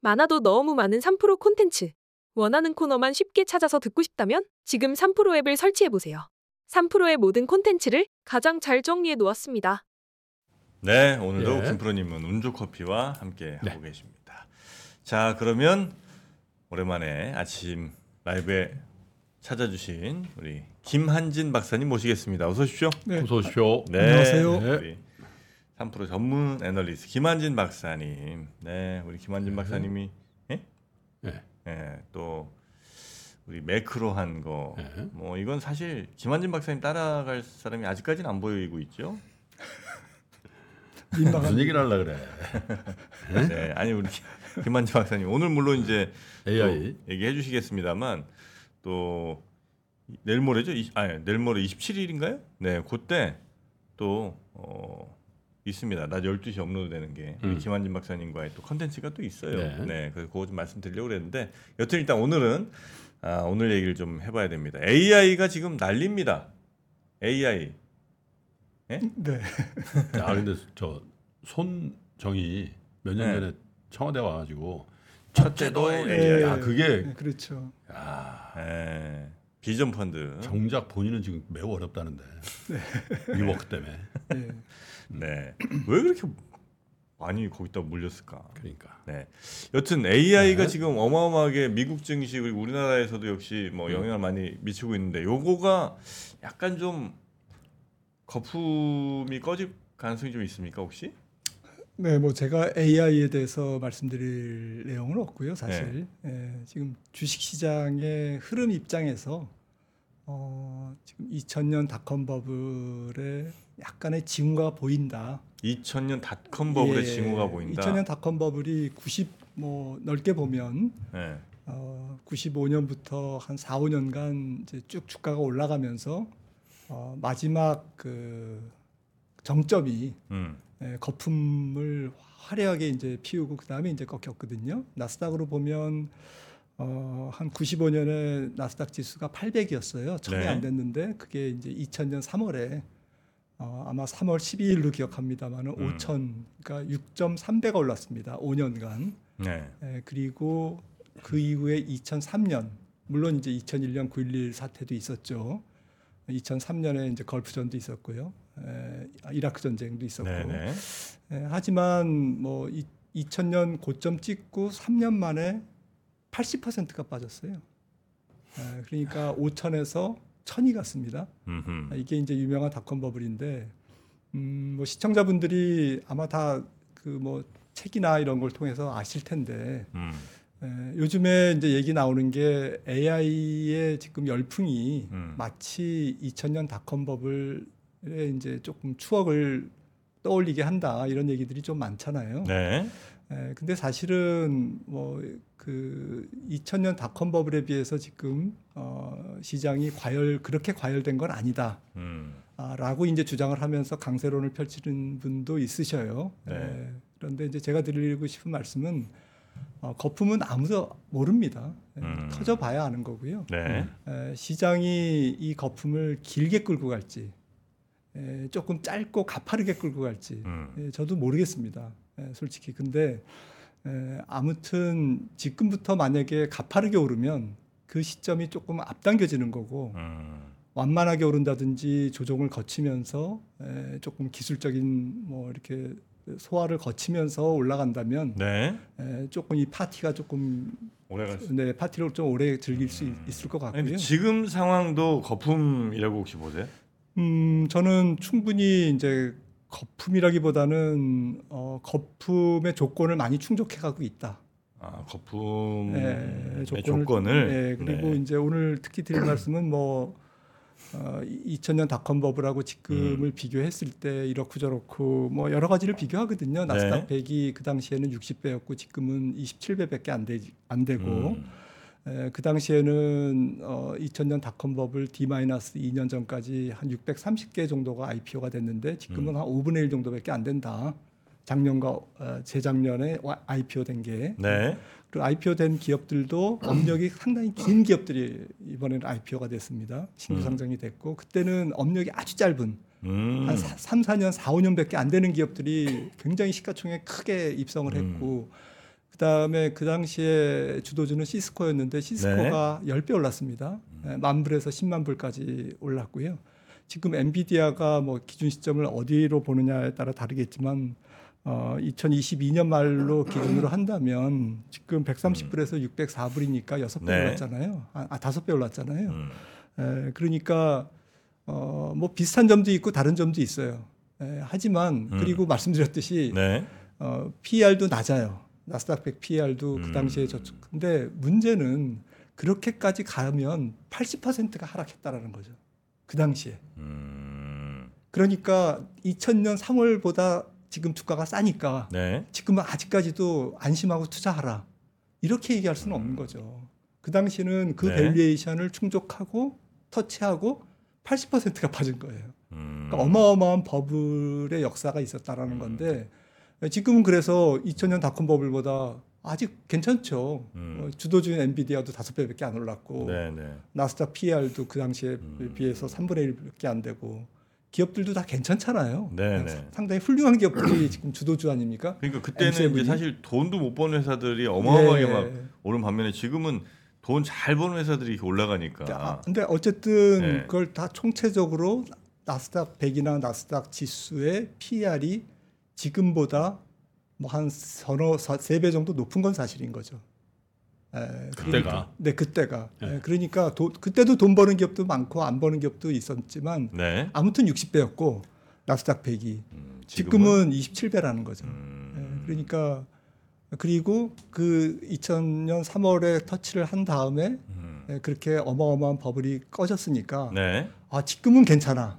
많아도 너무 많은 3프로 콘텐츠. 원하는 코너만 쉽게 찾아서 듣고 싶다면 지금 3프로 앱을 설치해 보세요. 3프로의 모든 콘텐츠를 가장 잘 정리해 놓았습니다. 네, 오늘도 예. 김프로님은 운조 커피와 함께 네. 하고 계십니다. 자, 그러면 오랜만에 아침 라이브에 찾아주신 우리 김한진 박사님 모시겠습니다. 어서 오십시오. 네. 어서 오십시오. 네, 안녕하세요. 네. 우리 3프로 전문 애널리스트 김한진 박사님. 네, 우리 김한진 네. 박사님이 예? 네. 예, 또 우리 매크로 한 거. 네. 뭐 이건 사실 김한진 박사님 따라갈 사람이 아직까지는 안 보이고 있죠. 무슨 얘기를 하려 그래? 네, 아니 우리 김한진 박사님 오늘 물론 이제 AI. 또 얘기해 주시겠습니다만 또 내일 모레죠? 이- 아니 내일 모레 27일인가요? 네, 그때 또 어, 있습니다. 낮 12시 업로드 되는 게 우리 음. 김한진 박사님과의 또 컨텐츠가 또 있어요. 네. 네, 그래서 그거 좀 말씀드리려고 그랬는데 여튼 일단 오늘은 아, 오늘 얘기를 좀 해봐야 됩니다. AI가 지금 난립니다. AI. 네. 아 근데 저 손정의 몇 년 네. 전에 청와대 와가지고 첫째도 AI. AI. 아 그게 네, 그렇죠. 야, 네, 비전 펀드. 정작 본인은 지금 매우 어렵다는데 위워크 때문에 네. 네. 왜 그렇게 많이 거기다 물렸을까? 그러니까 네. 여튼 AI가 네. 지금 어마어마하게 미국 증시 그리고 우리나라에서도 역시 뭐 음. 영향을 많이 미치고 있는데 요거가 약간 좀 거품이 꺼질 가능성이 좀 있습니까 혹시? 네, 뭐 제가 AI에 대해서 말씀드릴 내용은 없고요, 사실. 네. 예, 지금 주식 시장의 흐름 입장에서 어, 지금 2000년 닷컴 버블의 약간의 징후가 보인다. 2000년 닷컴 버블의 예, 징후가 보인다. 2000년 닷컴 버블이 90 뭐 넓게 보면 네. 어, 95년부터 한 4, 5년간 이제 쭉 주가가 올라가면서 어, 마지막 그 정점이 음. 예, 거품을 화려하게 이제 피우고 그 다음에 이제 꺾였거든요. 나스닥으로 보면 어, 한 95년에 나스닥 지수가 800이었어요. 천이 네. 안 됐는데 그게 이제 2000년 3월에 어, 아마 3월 12일로 기억합니다만은 음. 5천 그러니까 6.3배가 올랐습니다. 5년간. 네. 예, 그리고 그 이후에 2003년 물론 이제 2001년 9.11 사태도 있었죠. 2003년에 이제 걸프전도 있었고요. 에, 이라크 전쟁도 있었고. 네, 네. 에, 하지만 뭐 이, 2000년 고점 찍고 3년 만에 80%가 빠졌어요. 에, 그러니까 5천에서 1000이 갔습니다. 음흠. 아, 이게 이제 유명한 닷컴 버블인데 음, 뭐 시청자분들이 아마 다 그 뭐 책이나 이런 걸 통해서 아실 텐데 음. 에, 요즘에 이제 얘기 나오는 게 AI의 지금 열풍이 음. 마치 2000년 닷컴 버블의 이제 조금 추억을 떠올리게 한다 이런 얘기들이 좀 많잖아요. 네. 에, 근데 사실은 뭐 그 2000년 닷컴 버블에 비해서 지금 어, 시장이 과열 그렇게 과열된 건 아니다. 음. 아, 라고 이제 주장을 하면서 강세론을 펼치는 분도 있으셔요. 네. 에, 그런데 이제 제가 드리고 싶은 말씀은 어, 거품은 아무도 모릅니다. 에, 음. 터져봐야 아는 거고요. 네. 에, 시장이 이 거품을 길게 끌고 갈지, 에, 조금 짧고 가파르게 끌고 갈지, 음. 예, 저도 모르겠습니다. 예, 솔직히. 근데 에, 아무튼 지금부터 만약에 가파르게 오르면 그 시점이 조금 앞당겨지는 거고 음. 완만하게 오른다든지 조정을 거치면서 에, 조금 기술적인 뭐 이렇게 소화를 거치면서 올라간다면 네. 에, 조금 이 파티가 조금 오래가 네 파티를 좀 오래 즐길 수 있- 있을 것 아니, 같고요. 근데 지금 상황도 거품이라고 혹시 보세요? 음, 저는 충분히 이제 거품이라기보다는 어, 거품의 조건을 많이 충족해가고 있다. 아, 거품의 예, 조건을, 예, 그리고 네. 이제 오늘 특히 드릴 말씀은 뭐 어, 2000년 닷컴 버블하고 지금을 음. 비교했을 때 이렇고 저렇고 뭐 여러 가지를 비교하거든요. 나스닥 네. 100이 그 당시에는 60배였고 지금은 27배밖에 안, 되, 안 되고 음. 에, 그 당시에는 어, 2000년 닷컴 버블 D-2년 전까지 한 630개 정도가 IPO가 됐는데 지금은 음. 한 5분의 1 정도밖에 안 된다. 작년과 어, 재작년에 와- IPO 된 게. 네. 그리고 IPO 된 기업들도 업력이 상당히 긴 기업들이 이번에는 IPO가 됐습니다. 신규 음. 상장이 됐고 그때는 업력이 아주 짧은 음. 한 3, 4년, 4, 5년밖에 안 되는 기업들이 굉장히 시가총액 크게 입성을 음. 했고 그다음에 그 당시에 주도주는 시스코였는데 시스코가 네. 10배 올랐습니다. 음. 예, 만 불에서 10만 불까지 올랐고요. 지금 엔비디아가 뭐 기준 시점을 어디로 보느냐에 따라 다르겠지만 어 2022년 말로 기준으로 한다면 지금 130불에서 604불이니까 6배 음. 네. 올랐잖아요. 아, 아 5배 올랐잖아요. 음. 에, 그러니까 어, 뭐 비슷한 점도 있고 다른 점도 있어요. 에, 하지만 음. 그리고 말씀드렸듯이 네. 어, PER도 낮아요. 나스닥 100 PER도 음. 그 당시에 저축. 근데 문제는 그렇게까지 가면 80%가 하락했다라는 거죠. 그 당시에. 음. 그러니까 2000년 3월보다 지금 주가가 싸니까 네. 지금은 아직까지도 안심하고 투자하라. 이렇게 얘기할 수는 없는 거죠. 그 당시는 그 네. valuation을 충족하고 터치하고 80%가 빠진 거예요. 음. 그러니까 어마어마한 버블의 역사가 있었다라는 건데 지금은 그래서 2000년 닷컴 버블보다 아직 괜찮죠. 음. 어, 주도주인 엔비디아도 다섯 배밖에 안 올랐고 네, 네. 나스닥 PER도 그 당시에 음. 비해서 3분의 1밖에 안 되고 기업들도 다 괜찮잖아요. 네, 네. 상당히 훌륭한 기업들이 지금 주도주 아닙니까? 그러니까 그때는 M7 이제 이? 사실 돈도 못 버는 회사들이 어마어마하게 예. 막 오른 반면에 지금은 돈 잘 버는 회사들이 이렇게 올라가니까. 아, 근데 어쨌든 네. 그걸 다 총체적으로 나스닥 100이나 나스닥 지수의 PER이 지금보다 뭐 한 서너 세 배 정도 높은 건 사실인 거죠. 에, 그때가 네, 그때가. 네. 에, 그러니까 도- 그때도 돈 버는 기업도 많고 안 버는 기업도 있었지만 네. 아무튼 60배였고 나스닥 100이 음, 지금은 27배라는 거죠. 음, 예, 그러니까 그리고 그 2000년 3월에 터치를 한 다음에 음. 예, 그렇게 어마어마한 버블이 꺼졌으니까 네. 아 지금은 괜찮아.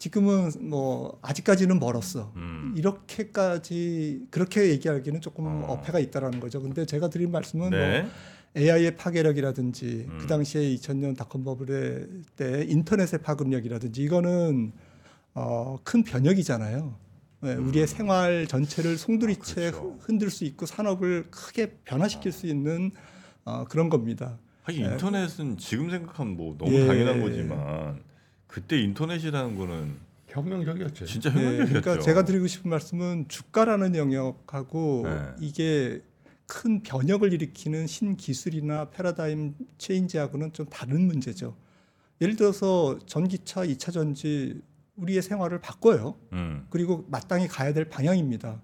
지금은 뭐 아직까지는 멀었어. 음. 이렇게까지 그렇게 얘기하기는 조금 어. 어. 폐가 있다라는 거죠. 근데 제가 드린 말씀은 네. 뭐 AI의 파괴력이라든지 음. 그 당시에 2000년 닷컴 버블의 때 인터넷의 파급력이라든지 이거는 어, 큰 변혁이잖아요. 네, 우리의 생활 전체를 송두리째 음. 그렇죠. 흔들 수 있고 산업을 크게 변화시킬 수 있는 어, 그런 겁니다. 하긴 네. 인터넷은 지금 생각하면 뭐 너무 예. 당연한 거지만 그때 인터넷이라는 거는 혁명적이었죠. 진짜 네, 혁명적이었죠. 그러니까 제가 드리고 싶은 말씀은 주가라는 영역하고 네. 이게 큰 변혁을 일으키는 신기술이나 패러다임 체인지하고는 좀 다른 문제죠. 예를 들어서 전기차, 2차 전지 우리의 생활을 바꿔요. 음, 그리고 마땅히 가야 될 방향입니다.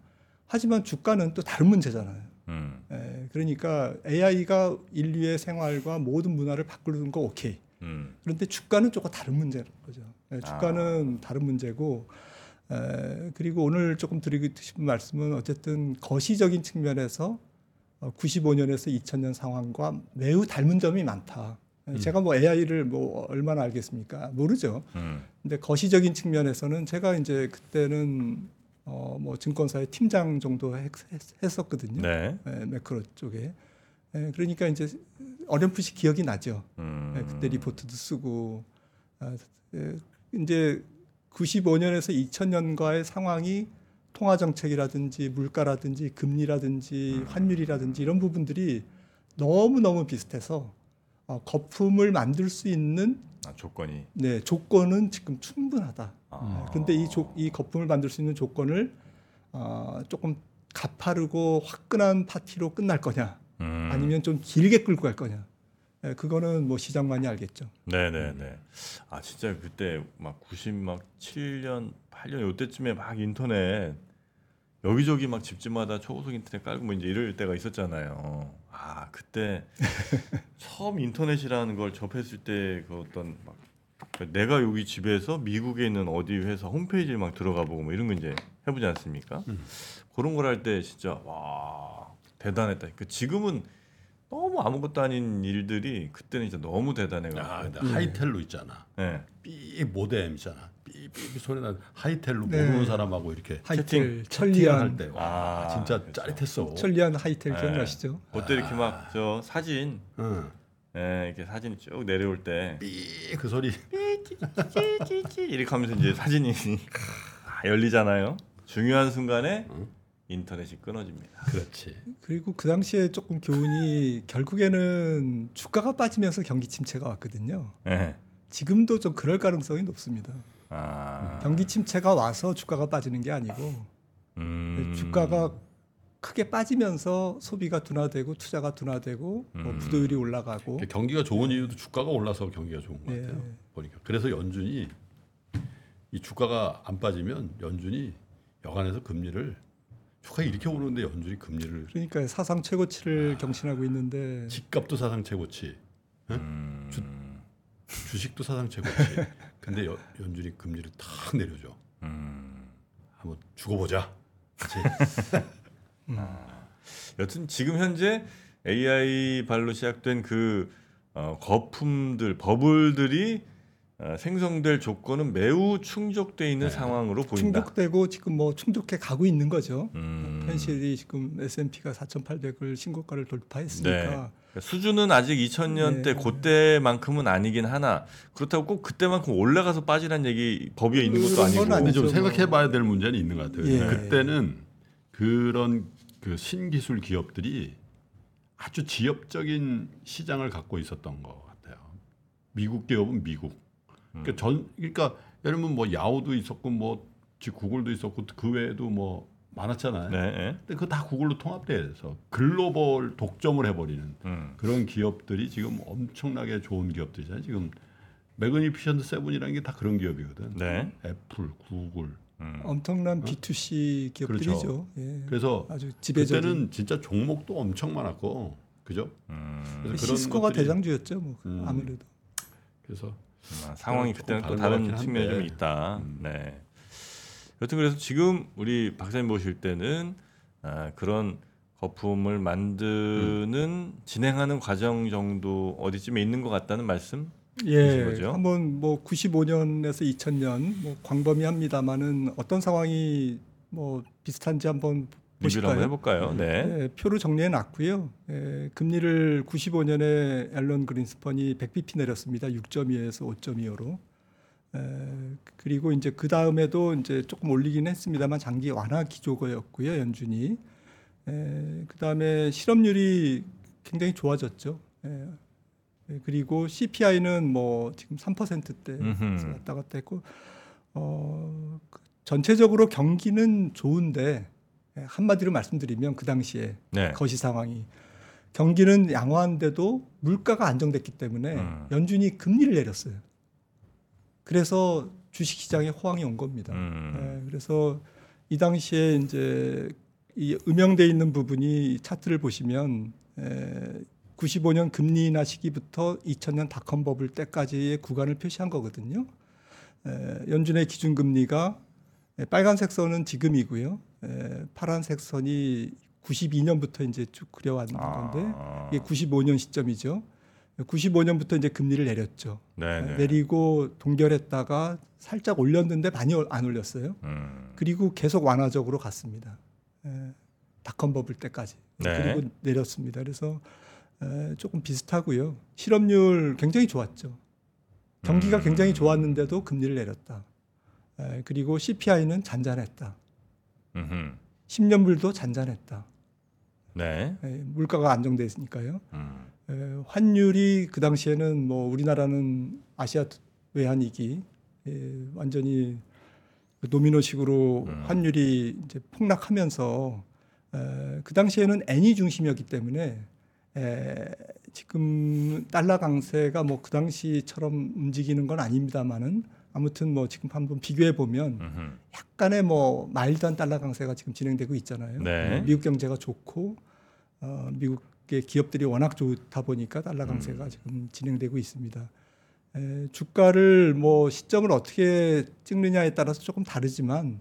하지만 주가는 또 다른 문제잖아요. 음, 예, 그러니까 AI가 인류의 생활과 모든 문화를 바꾸는 거 오케이. 음. 그런데 주가는 조금 다른 문제인 거죠. 예, 주가는 다른 문제고 에, 그리고 오늘 조금 드리고 싶은 말씀은 어쨌든 거시적인 측면에서 어, 95년에서 2000년 상황과 매우 닮은 점이 많다. 예, 제가 뭐 AI를 뭐 얼마나 알겠습니까? 모르죠. 음. 근데 거시적인 측면에서는 제가 이제 그때는 어, 뭐 증권사의 팀장 정도 했, 었거든요 네. 매크로 쪽에. 예, 그러니까 이제 어렴풋이 기억이 나죠. 음. 네, 그때 리포트도 쓰고 아, 예, 이제 95년에서 2000년과의 상황이 통화 정책이라든지 물가라든지 금리라든지 환율이라든지 이런 부분들이 너무 너무 비슷해서 어, 거품을 만들 수 있는 아, 조건이. 네, 조건은 지금 충분하다. 아. 그런데 이, 조, 이 거품을 만들 수 있는 조건을 어, 조금 가파르고 화끈한 파티로 끝날 거냐, 음. 아니면 좀 길게 끌고 갈 거냐. 예, 그거는 뭐 시장만이 알겠죠. 네네네. 아 진짜 그때 막 90막 7년 8년 요때쯤에 막 인터넷 여기저기 막 집집마다 초고속 인터넷 깔고 뭐 이제 이럴 때가 있었잖아요. 아 그때 처음 인터넷이라는 걸 접했을 때 그 어떤 막 내가 여기 집에서 미국에 있는 어디 회사 홈페이지를 막 들어가 보고 뭐 이런 거 이제 해보지 않습니까? 음. 그런 걸 할 때 진짜 와 대단했다. 그 지금은 너무 아무것도 아닌 일들이 그때는 진짜 너무 대단해가지고. 아, 근데 하이텔로 있잖아. 네. 삐 모뎀이잖아. 삐삐 소리 나. 하이텔로 네. 모르는 사람하고 이렇게 하이텔, 천리안, 때. 와, 아, 진짜 그렇죠. 짜릿했어. 천리안 하이텔 네. 기억나시죠? 그때 이렇게 막 저 사진, 응. 예, 이렇게 사진이 쭉 내려올 때 삐 그 소리. 찌찌찌 이렇게 하면서 이제 사진이 아, 열리잖아요. 중요한 순간에 응. 인터넷이 끊어집니다. 그렇지. 그리고 그 당시에 조금 교훈이 결국에는 주가가 빠지면서 경기 침체가 왔거든요. 예. 지금도 좀 그럴 가능성이 높습니다. 아, 경기 침체가 와서 주가가 빠지는 게 아니고 음. 주가가 크게 빠지면서 소비가 둔화되고 투자가 둔화되고 뭐 음. 부도율이 올라가고 경기가 좋은 이유도 주가가 올라서 경기가 좋은 것 예. 같아요. 보니까 그래서 연준이 이 주가가 안 빠지면 연준이 여간해서 금리를 주가 이렇게 오르는데 연준이 금리를 그러니까 사상 최고치를 경신하고 있는데 집값도 사상 최고치, 음. 주- 주식도 사상 최고치. 근데 여- 연준이 금리를 탁 내려줘. 음. 한번 죽어보자. 그치? 여튼 지금 현재 AI 발로 시작된 그 어, 거품들 버블들이 어, 생성될 조건은 매우 충족돼 있는 네. 상황으로 보인다. 충족되고 지금 뭐 충족해 가고 있는 거죠. 음. 현실이 지금 S&P가 4,800을 신고가를 돌파했으니까 네. 그러니까 수준은 아직 2000년대 네. 그때만큼은 아니긴 하나 그렇다고 꼭 그때만큼 올라가서 빠지란 얘기 법에 있는 것도 아니고. 근데 아니죠. 좀 뭐. 생각해봐야 될 문제는 있는 것 같아요. 예. 그때는 그런 그 신기술 기업들이 아주 지역적인 시장을 갖고 있었던 것 같아요. 미국 기업은 미국. 그러니까 전 그러니까 예를 들면 뭐 야후도 있었고 뭐 지금 구글도 있었고 그 외에도 뭐 많았잖아요. 네. 네. 근데 그거 다 구글로 통합돼서 글로벌 독점을 해버리는 음. 그런 기업들이 지금 엄청나게 좋은 기업들이잖아요. 지금 Magnificent Seven이라는 게 다 그런 기업이거든. 네. 애플, 구글. 음. 엄청난 B2C 기업들이죠. 그렇죠. 예. 그래서 아주 지배적인 그때는 진짜 종목도 엄청 많았고, 그죠? 음. 그래서 그런 시스코가 것들이- 대장주였죠. 뭐 음. 아무래도. 그래서 아, 상황이 조금 그때는 또 다른 측면이 좀. 있다. 음. 네. 여튼 그래서 지금 우리 박사님 보실 때는 아, 그런 거품을 만드는 진행하는 과정 정도 어디쯤에 있는 것 같다는 말씀? 예. 거죠? 한번 뭐 95년에서 2000년 뭐 광범위합니다만은 어떤 상황이 뭐 비슷한지 한번 보실까요? 해볼까요? 네. 예, 표로 정리해 놨고요. 예, 금리를 95년에 앨런 그린스펀이 100bp 내렸습니다. 6.2에서 5.25로. 에, 그리고 이제 그 다음에도 이제 조금 올리긴 했습니다만 장기 완화 기조거였고요. 연준이. 그 다음에 실업률이 굉장히 좋아졌죠. 예, 예, 그리고 CPI는 뭐 지금 3%대 음흠. 왔다 갔다 했고 어, 그 전체적으로 경기는 좋은데 예, 한마디로 말씀드리면 그 당시에 네. 거시 상황이 경기는 양호한데도 물가가 안정됐기 때문에 음. 연준이 금리를 내렸어요. 그래서 주식 시장에 호황이 온 겁니다. 음. 예, 그래서 이 당시에 이제 이 음영돼 있는 부분이 차트를 보시면 에, 95년 금리 인하 시기부터 2000년 닷컴 버블 때까지의 구간을 표시한 거거든요. 에, 연준의 기준 금리가 에, 빨간색 선은 지금이고요. 에, 파란색 선이 92년부터 이제 쭉 그려왔는 건데 아. 이게 95년 시점이죠. 95년부터 이제 금리를 내렸죠. 네, 네. 내리고 동결했다가 살짝 올렸는데 많이 올- 안 올렸어요. 음. 그리고 계속 완화적으로 갔습니다. 에, 닷컴 버블 때까지. 네. 그리고 내렸습니다. 그래서 에, 조금 비슷하고요. 실업률 굉장히 좋았죠. 경기가 음. 굉장히 좋았는데도 금리를 내렸다. 에, 그리고 CPI는 잔잔했다. 음흠. 10년물도 잔잔했다. 네. 에, 물가가 안정돼 있으니까요. 음. 에, 환율이 그 당시에는 뭐 우리나라는 아시아 외환위기 에, 완전히 그 도미노식으로 음. 환율이 이제 폭락하면서 에, 그 당시에는 엔이 중심이었기 때문에 에, 지금 달러 강세가 뭐 그 당시처럼 움직이는 건 아닙니다만은 아무튼 뭐 지금 한번 비교해 보면. 약간의 뭐 마일드한 달러 강세가 지금 진행되고 있잖아요. 네. 미국 경제가 좋고 어, 미국의 기업들이 워낙 좋다 보니까 달러 강세가 음. 지금 진행되고 있습니다. 에, 주가를 뭐 시점을 어떻게 찍느냐에 따라서 조금 다르지만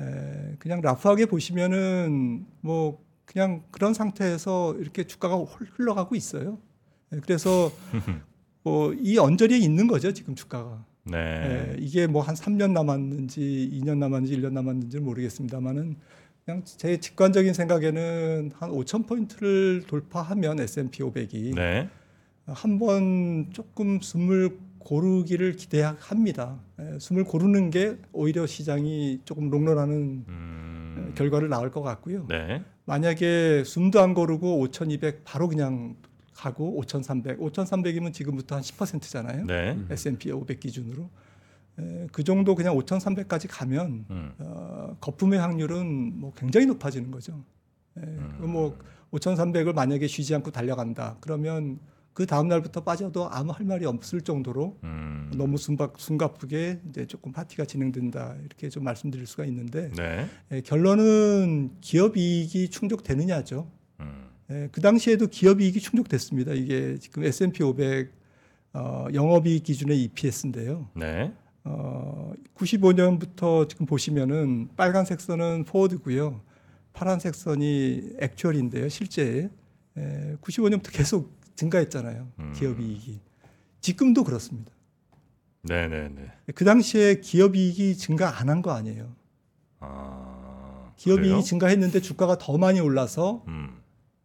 에, 그냥 라프하게 보시면은 뭐 그냥 그런 상태에서 이렇게 주가가 홀- 흘러가고 있어요. 에, 그래서 뭐 이 언저리에 있는 거죠 지금 주가가. 네. 예, 이게 뭐 한 3년 남았는지 2년 남았는지 1년 남았는지는 모르겠습니다만은 그냥 제 직관적인 생각에는 한 5천 포인트를 돌파하면 S&P 500이 네. 한번 조금 숨을 고르기를 기대합니다. 예, 숨을 고르는 게 오히려 시장이 조금 롱런하는 음. 결과를 낳을 것 같고요. 네. 만약에 숨도 안 고르고 5,200 바로 그냥 가고 5,300, 5,300이면 지금부터 한 10%잖아요. 네. S&P 500 기준으로 에, 그 정도 그냥 5,300까지 가면 음. 어, 거품의 확률은 뭐 굉장히 높아지는 거죠. 예, 그뭐 5,300을 만약에 쉬지 않고 달려간다. 그러면 그 다음 날부터 빠져도 아무 할 말이 없을 정도로 음. 너무 숨바, 숨가쁘게 이제 조금 파티가 진행된다 이렇게 좀 말씀드릴 수가 있는데 네. 예, 결론은 기업 이익이 충족되느냐죠. 음. 예, 그 당시에도 기업 이익이 충족됐습니다. 이게 지금 S&P 500 어, 영업이익 기준의 EPS인데요. 네. 어, 95년부터 지금 보시면은 빨간색 선은 포워드고요. 파란색 선이 액츄얼인데요. 실제 에, 95년부터 계속 증가했잖아요. 음. 기업 이익이. 지금도 그렇습니다. 네, 네, 네. 그 당시에 기업 이익이 증가 안 한 거 아니에요. 아. 기업 그래요? 이익이 증가했는데 주가가 더 많이 올라서 음.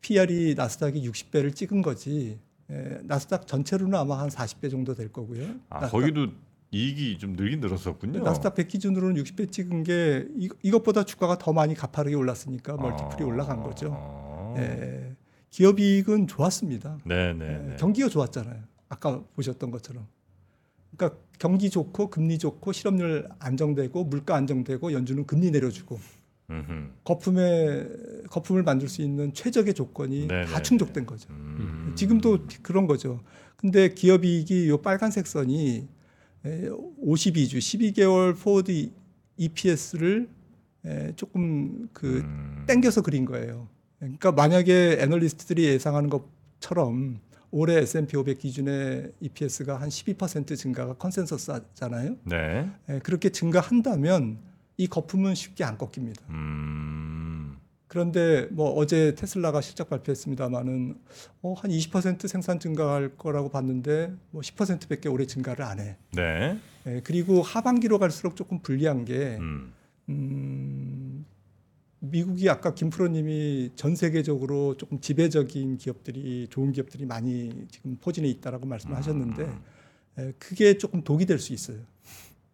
PR이 나스닥이 60배를 찍은 거지. 에, 나스닥 전체로는 아마 한 40배 정도 될 거고요. 아, 나스닥 거기도 이익이 좀 늘긴 늘었었군요. 나스닥 100 기준으로는 60배 찍은 게 이, 이것보다 주가가 더 많이 가파르게 올랐으니까 멀티플이 아. 올라간 거죠. 아. 예, 기업 이익은 좋았습니다. 네, 네, 예, 네. 경기가 좋았잖아요. 아까 보셨던 것처럼. 그러니까 경기 좋고 금리 좋고 실업률 안정되고 물가 안정되고 연준은 금리 내려주고 음흠. 거품에 거품을 만들 수 있는 최적의 조건이 네, 다 네, 충족된 거죠. 음. 지금도 그런 거죠. 근데 기업 이익이 요 빨간색 선이 52주 12개월 forward EPS를 조금 그 음. 땡겨서 그린 거예요. 그러니까 만약에 애널리스트들이 예상하는 것처럼 올해 S&P 500 기준의 EPS가 한 12% 증가가 consensus잖아요. 네. 예, 그렇게 증가한다면 이 거품은 쉽게 안 꺾입니다. 음. 그런데 뭐 어제 테슬라가 실적 발표했습니다마는 어, 한 20% 생산 증가할 거라고 봤는데 뭐 10%밖에 올해 증가를 안 해. 네. 예, 그리고 하반기로 갈수록 조금 불리한 게 음. 음, 미국이 아까 김프로님이 전 세계적으로 조금 지배적인 기업들이 좋은 기업들이 많이 지금 포진해 있다라고 말씀을 하셨는데 음. 에, 그게 조금 독이 될 수 있어요.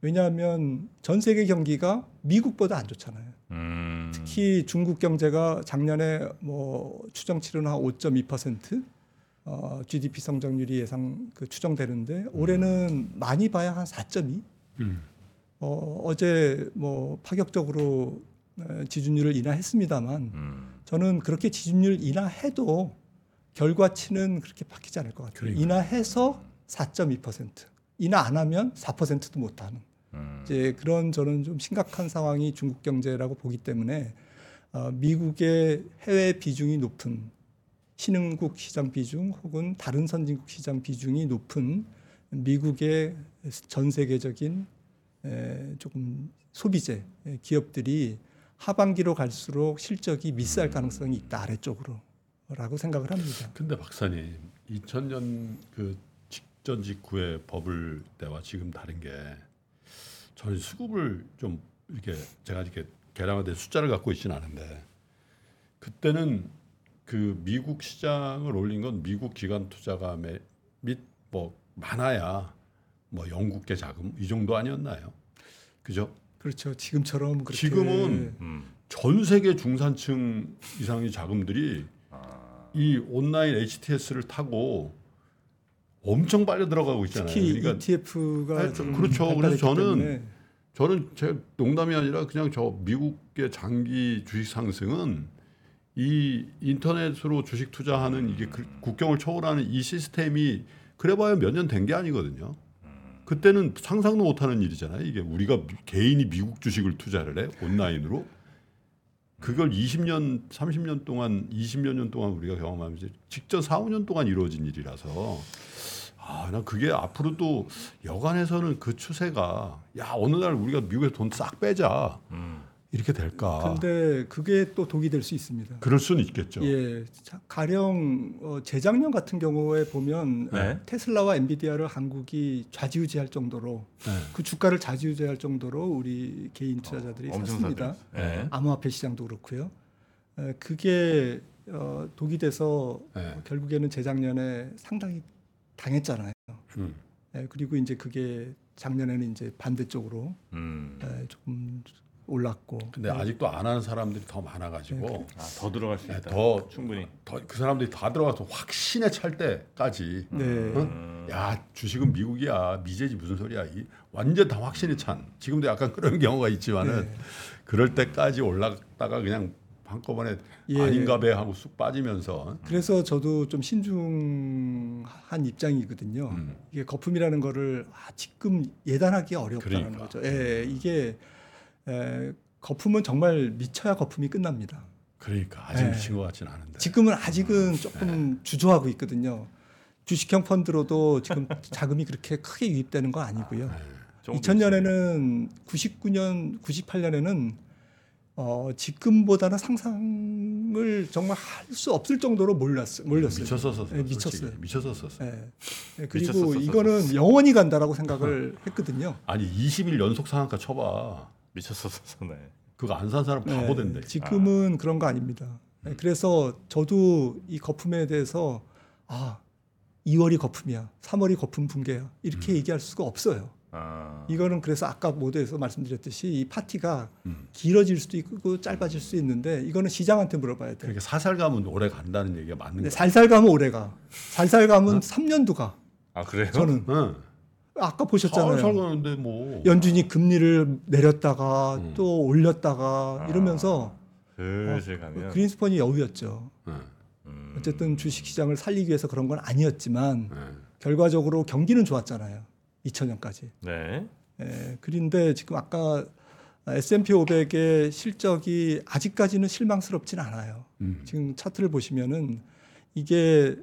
왜냐하면 전 세계 경기가 미국보다 안 좋잖아요. 음. 특히 중국 경제가 작년에 뭐 추정치로는 한 5.2% 어, GDP 성장률이 예상 그 추정되는데 올해는 많이 봐야 한 4.2. 음. 어, 어제 뭐 파격적으로 에, 지준율을 인하했습니다만 음. 저는 그렇게 지준율 인하해도 결과치는 그렇게 바뀌지 않을 것 같아요. 그러니까요. 인하해서 4.2%, 인하 안 하면 4%도 못 하는 음. 이제 그런 저는 좀 심각한 상황이 중국 경제라고 보기 때문에 어, 미국의 해외 비중이 높은 신흥국 시장 비중 혹은 다른 선진국 시장 비중이 높은 미국의 전 세계적인 에, 조금 소비재 에, 기업들이 하반기로 갈수록 실적이 미스할 가능성이 있다 아래쪽으로라고 생각을 합니다. 근데 박사님 2000년 그 직전 직후의 버블 때와 지금 다른 게 저는 수급을 좀 이렇게 제가 이렇게 계량화된 숫자를 갖고 있지는 않은데 그때는 그 미국 시장을 올린 건 미국 기관 투자가 및뭐 많아야 뭐 영국계 자금 이 정도 아니었나요? 그죠? 그렇죠. 지금처럼 그렇게 지금은 음. 전 세계 중산층 이상의 자금들이 아. 이 온라인 HTS를 타고 엄청 빨려 들어가고 있잖아요. 특히 그러니까 ETF가 네, 그렇죠. 그래서 저는 음. 저는 제 농담이 아니라 그냥 저 미국의 장기 주식 상승은 이 인터넷으로 주식 투자하는 이게 그 국경을 초월하는 이 시스템이 그래봐야 몇 년 된 게 아니거든요. 그때는 상상도 못하는 일이잖아요. 이게 우리가 미- 개인이 미국 주식을 투자를 해 온라인으로 그걸 20년, 30년 동안, 20몇 년 동안 우리가 경험하면서 직접 4, 5년 동안 이루어진 일이라서 아, 난 그게 앞으로도 여간에서는 그 추세가 야 어느 날 우리가 미국에서 돈 싹 빼자 음. 이렇게 될까? 근데 그게 또 독이 될 수 있습니다. 그럴 수는 있겠죠. 예, 자, 가령 어, 재작년 같은 경우에 보면 네. 테슬라와 엔비디아를 한국이 좌지우지할 정도로 네. 그 주가를 좌지우지할 정도로 우리 개인 투자자들이 엄청 샀습니다. 네. 암호화폐 시장도 그렇고요. 에, 그게 어, 독이 돼서 네. 어, 결국에는 재작년에 상당히 당했잖아요. 음. 에, 그리고 이제 그게 작년에는 이제 반대쪽으로 음. 에, 조금 올랐고. 근데 아직도 안 하는 사람들이 더 네, 많아가지고 아, 더 들어갈 수 네, 있다. 더 충분히. 더 그 사람들이 다 들어가서 확신에 찰 때까지 네. 음. 야 주식은 미국이야 미제지 무슨 소리야 이 완전 다 확신에 찬 지금도 약간 그런 경우가 있지만은 네. 그럴 때까지 올랐다가 그냥 한꺼번에 예. 아닌가 배 하고 쑥 빠지면서 그래서 저도 좀 신중한 입장이거든요. 음. 이게 거품이라는 거를 아, 지금 예단하기 어렵다는 그러니까. 거죠. 예, 이게 에, 거품은 정말 미쳐야 거품이 끝납니다. 그러니까 아직 예. 미친 것 같지는 않은데. 지금은 아직은 네. 조금 주저하고 있거든요. 주식형 펀드로도 지금 자금이 그렇게 크게 유입되는 건 아니고요. 네. 조금 2000년에는 99년, 98년에는 어, 지금보다는 상상을 정말 할 수 없을 정도로 몰랐어요. 몰렸어요. 미쳤었어. 네, 미쳤어요. 미쳤었어. 예. 예, 그리고 미쳤었었어. 이거는 영원히 간다라고 생각을 했거든요. 아니 20일 연속 상한가 쳐봐. 미쳤었네. 그거 안 산 사람 바보 네, 된대. 지금은 그런 거 아닙니다. 네, 그래서 저도 이 거품에 대해서 아 2월이 거품이야, 3월이 거품 붕괴야 이렇게 얘기할 수가 없어요. 아. 이거는 그래서 아까 모두에서 말씀드렸듯이 이 파티가 음. 길어질 수도 있고 짧아질 수 있는데 이거는 시장한테 물어봐야 돼요. 그러니까 살살 가면 오래 간다는 얘기가 맞는 거야. 살살 가면 오래 가, 살살 가면 3년도 가. 아 그래요? 저는 응. 아까 보셨잖아요. 살살 가는데 뭐. 연준이 금리를 내렸다가 음. 또 올렸다가 아. 이러면서 가면. 그 그린스펀이 여우였죠. 응. 음. 어쨌든 주식 시장을 살리기 위해서 그런 건 아니었지만 응. 결과적으로 경기는 좋았잖아요. 2000년까지. 네. 예, 그런데 지금 아까 S&P 500의 실적이 아직까지는 실망스럽진 않아요. 음. 지금 차트를 보시면은 이게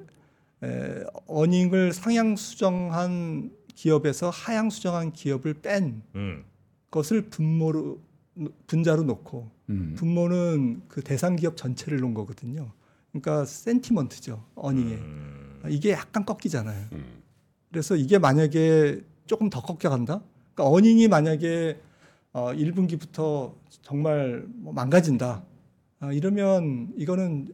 에, 어닝을 상향 수정한 기업에서 하향 수정한 기업을 뺀 음. 것을 분모로 분자로 놓고 음. 분모는 그 대상 기업 전체를 놓은 거거든요. 그러니까 센티먼트죠. 어닝에. 음. 이게 약간 꺾이잖아요. 음. 그래서 이게 만약에 조금 더 꺾여간다? 그러니까 어닝이 만약에 어, 1분기부터 정말 뭐 망가진다. 아, 이러면 이거는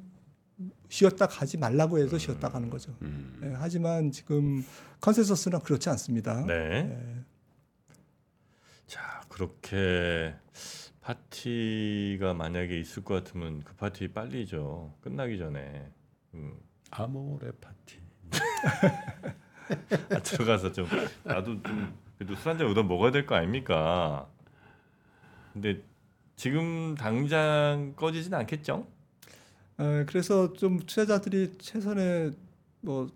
쉬었다 가지 말라고 해서 쉬었다 가는 거죠. 음. 예, 하지만 지금 컨센서스는 그렇지 않습니다. 네. 예, 자 그렇게 파티가 만약에 있을 것 같으면 그 파티 빨리죠. 끝나기 전에. 음. 아모레 파티. 아, 들어가서 좀 나도 좀 그래도 술 한잔 얻어 먹어야 될 거 아닙니까? 근데 지금 당장 꺼지진 않겠죠? 에, 그래서 좀 투자자들이 최선의 뭐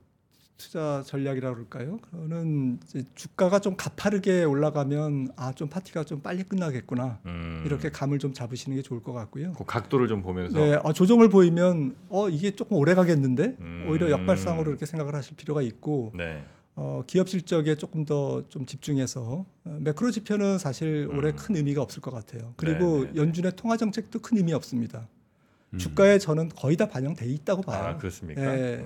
투자 전략이라고 그럴까요? 그거는 주가가 좀 가파르게 올라가면 아 좀 파티가 좀 빨리 끝나겠구나 음. 이렇게 감을 좀 잡으시는 게 좋을 것 같고요. 그 각도를 좀 보면서 네, 어, 조정을 보이면 어 이게 조금 오래 가겠는데 음. 오히려 역발상으로 이렇게 생각을 하실 필요가 있고 네. 어, 기업 실적에 조금 더 좀 집중해서 어, 매크로 지표는 사실 올해 음. 큰 의미가 없을 것 같아요. 그리고 네, 네, 네. 연준의 통화 정책도 큰 의미 없습니다. 음. 주가에 저는 거의 다 반영돼 있다고 봐요. 아 그렇습니까? 네.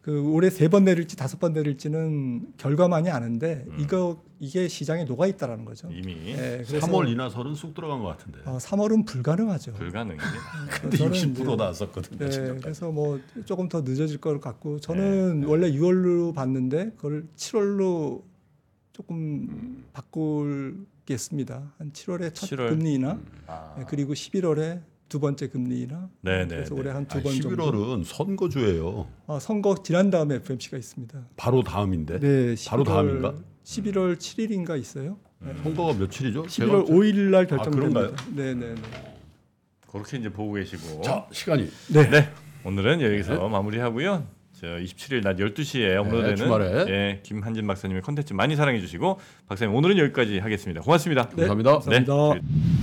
음. 그 올해 세 번 내릴지 다섯 번 내릴지는 결과만이 아는데 음. 이거 이게 시장에 녹아 있다라는 거죠. 이미 네, 그래서 3월 이나설은 쑥 들어간 것 같은데. 어, 3월은 불가능하죠. 불가능입니다. 근데 저는 60% 이제- 나왔었거든요. 네, 지금까지. 그래서 뭐 조금 더 늦어질 것 같고 네, 저는 원래 6월로 봤는데 그걸 7월로 조금 바꾸겠습니다. 한 7월에 첫 7월? 금리 인하 아. 네, 그리고 11월에 두 번째 금리 인하. 네, 네, 그래서 네. 올해 한두 아, 번 정도. 11월은 선거주예요. 아, 선거 지난 다음에 FMC가 있습니다. 바로 다음인데. 네, 바로 다음인가? 11월 7일인가 있어요. 선거가 며칠이죠? 11월 제가- 5일 날 아, 결정됩니다. 그런가요? 네, 네, 네. 그렇게 이제 보고 계시고. 자 시간이 네. 네. 오늘은 여기서 마무리하고요. 저 27일 낮 12시에 업로드되는 주말에. 예, 김한진 박사님의 컨텐츠 많이 사랑해 주시고 박사님 오늘은 여기까지 하겠습니다. 고맙습니다. 네, 감사합니다. 감사합니다. 네.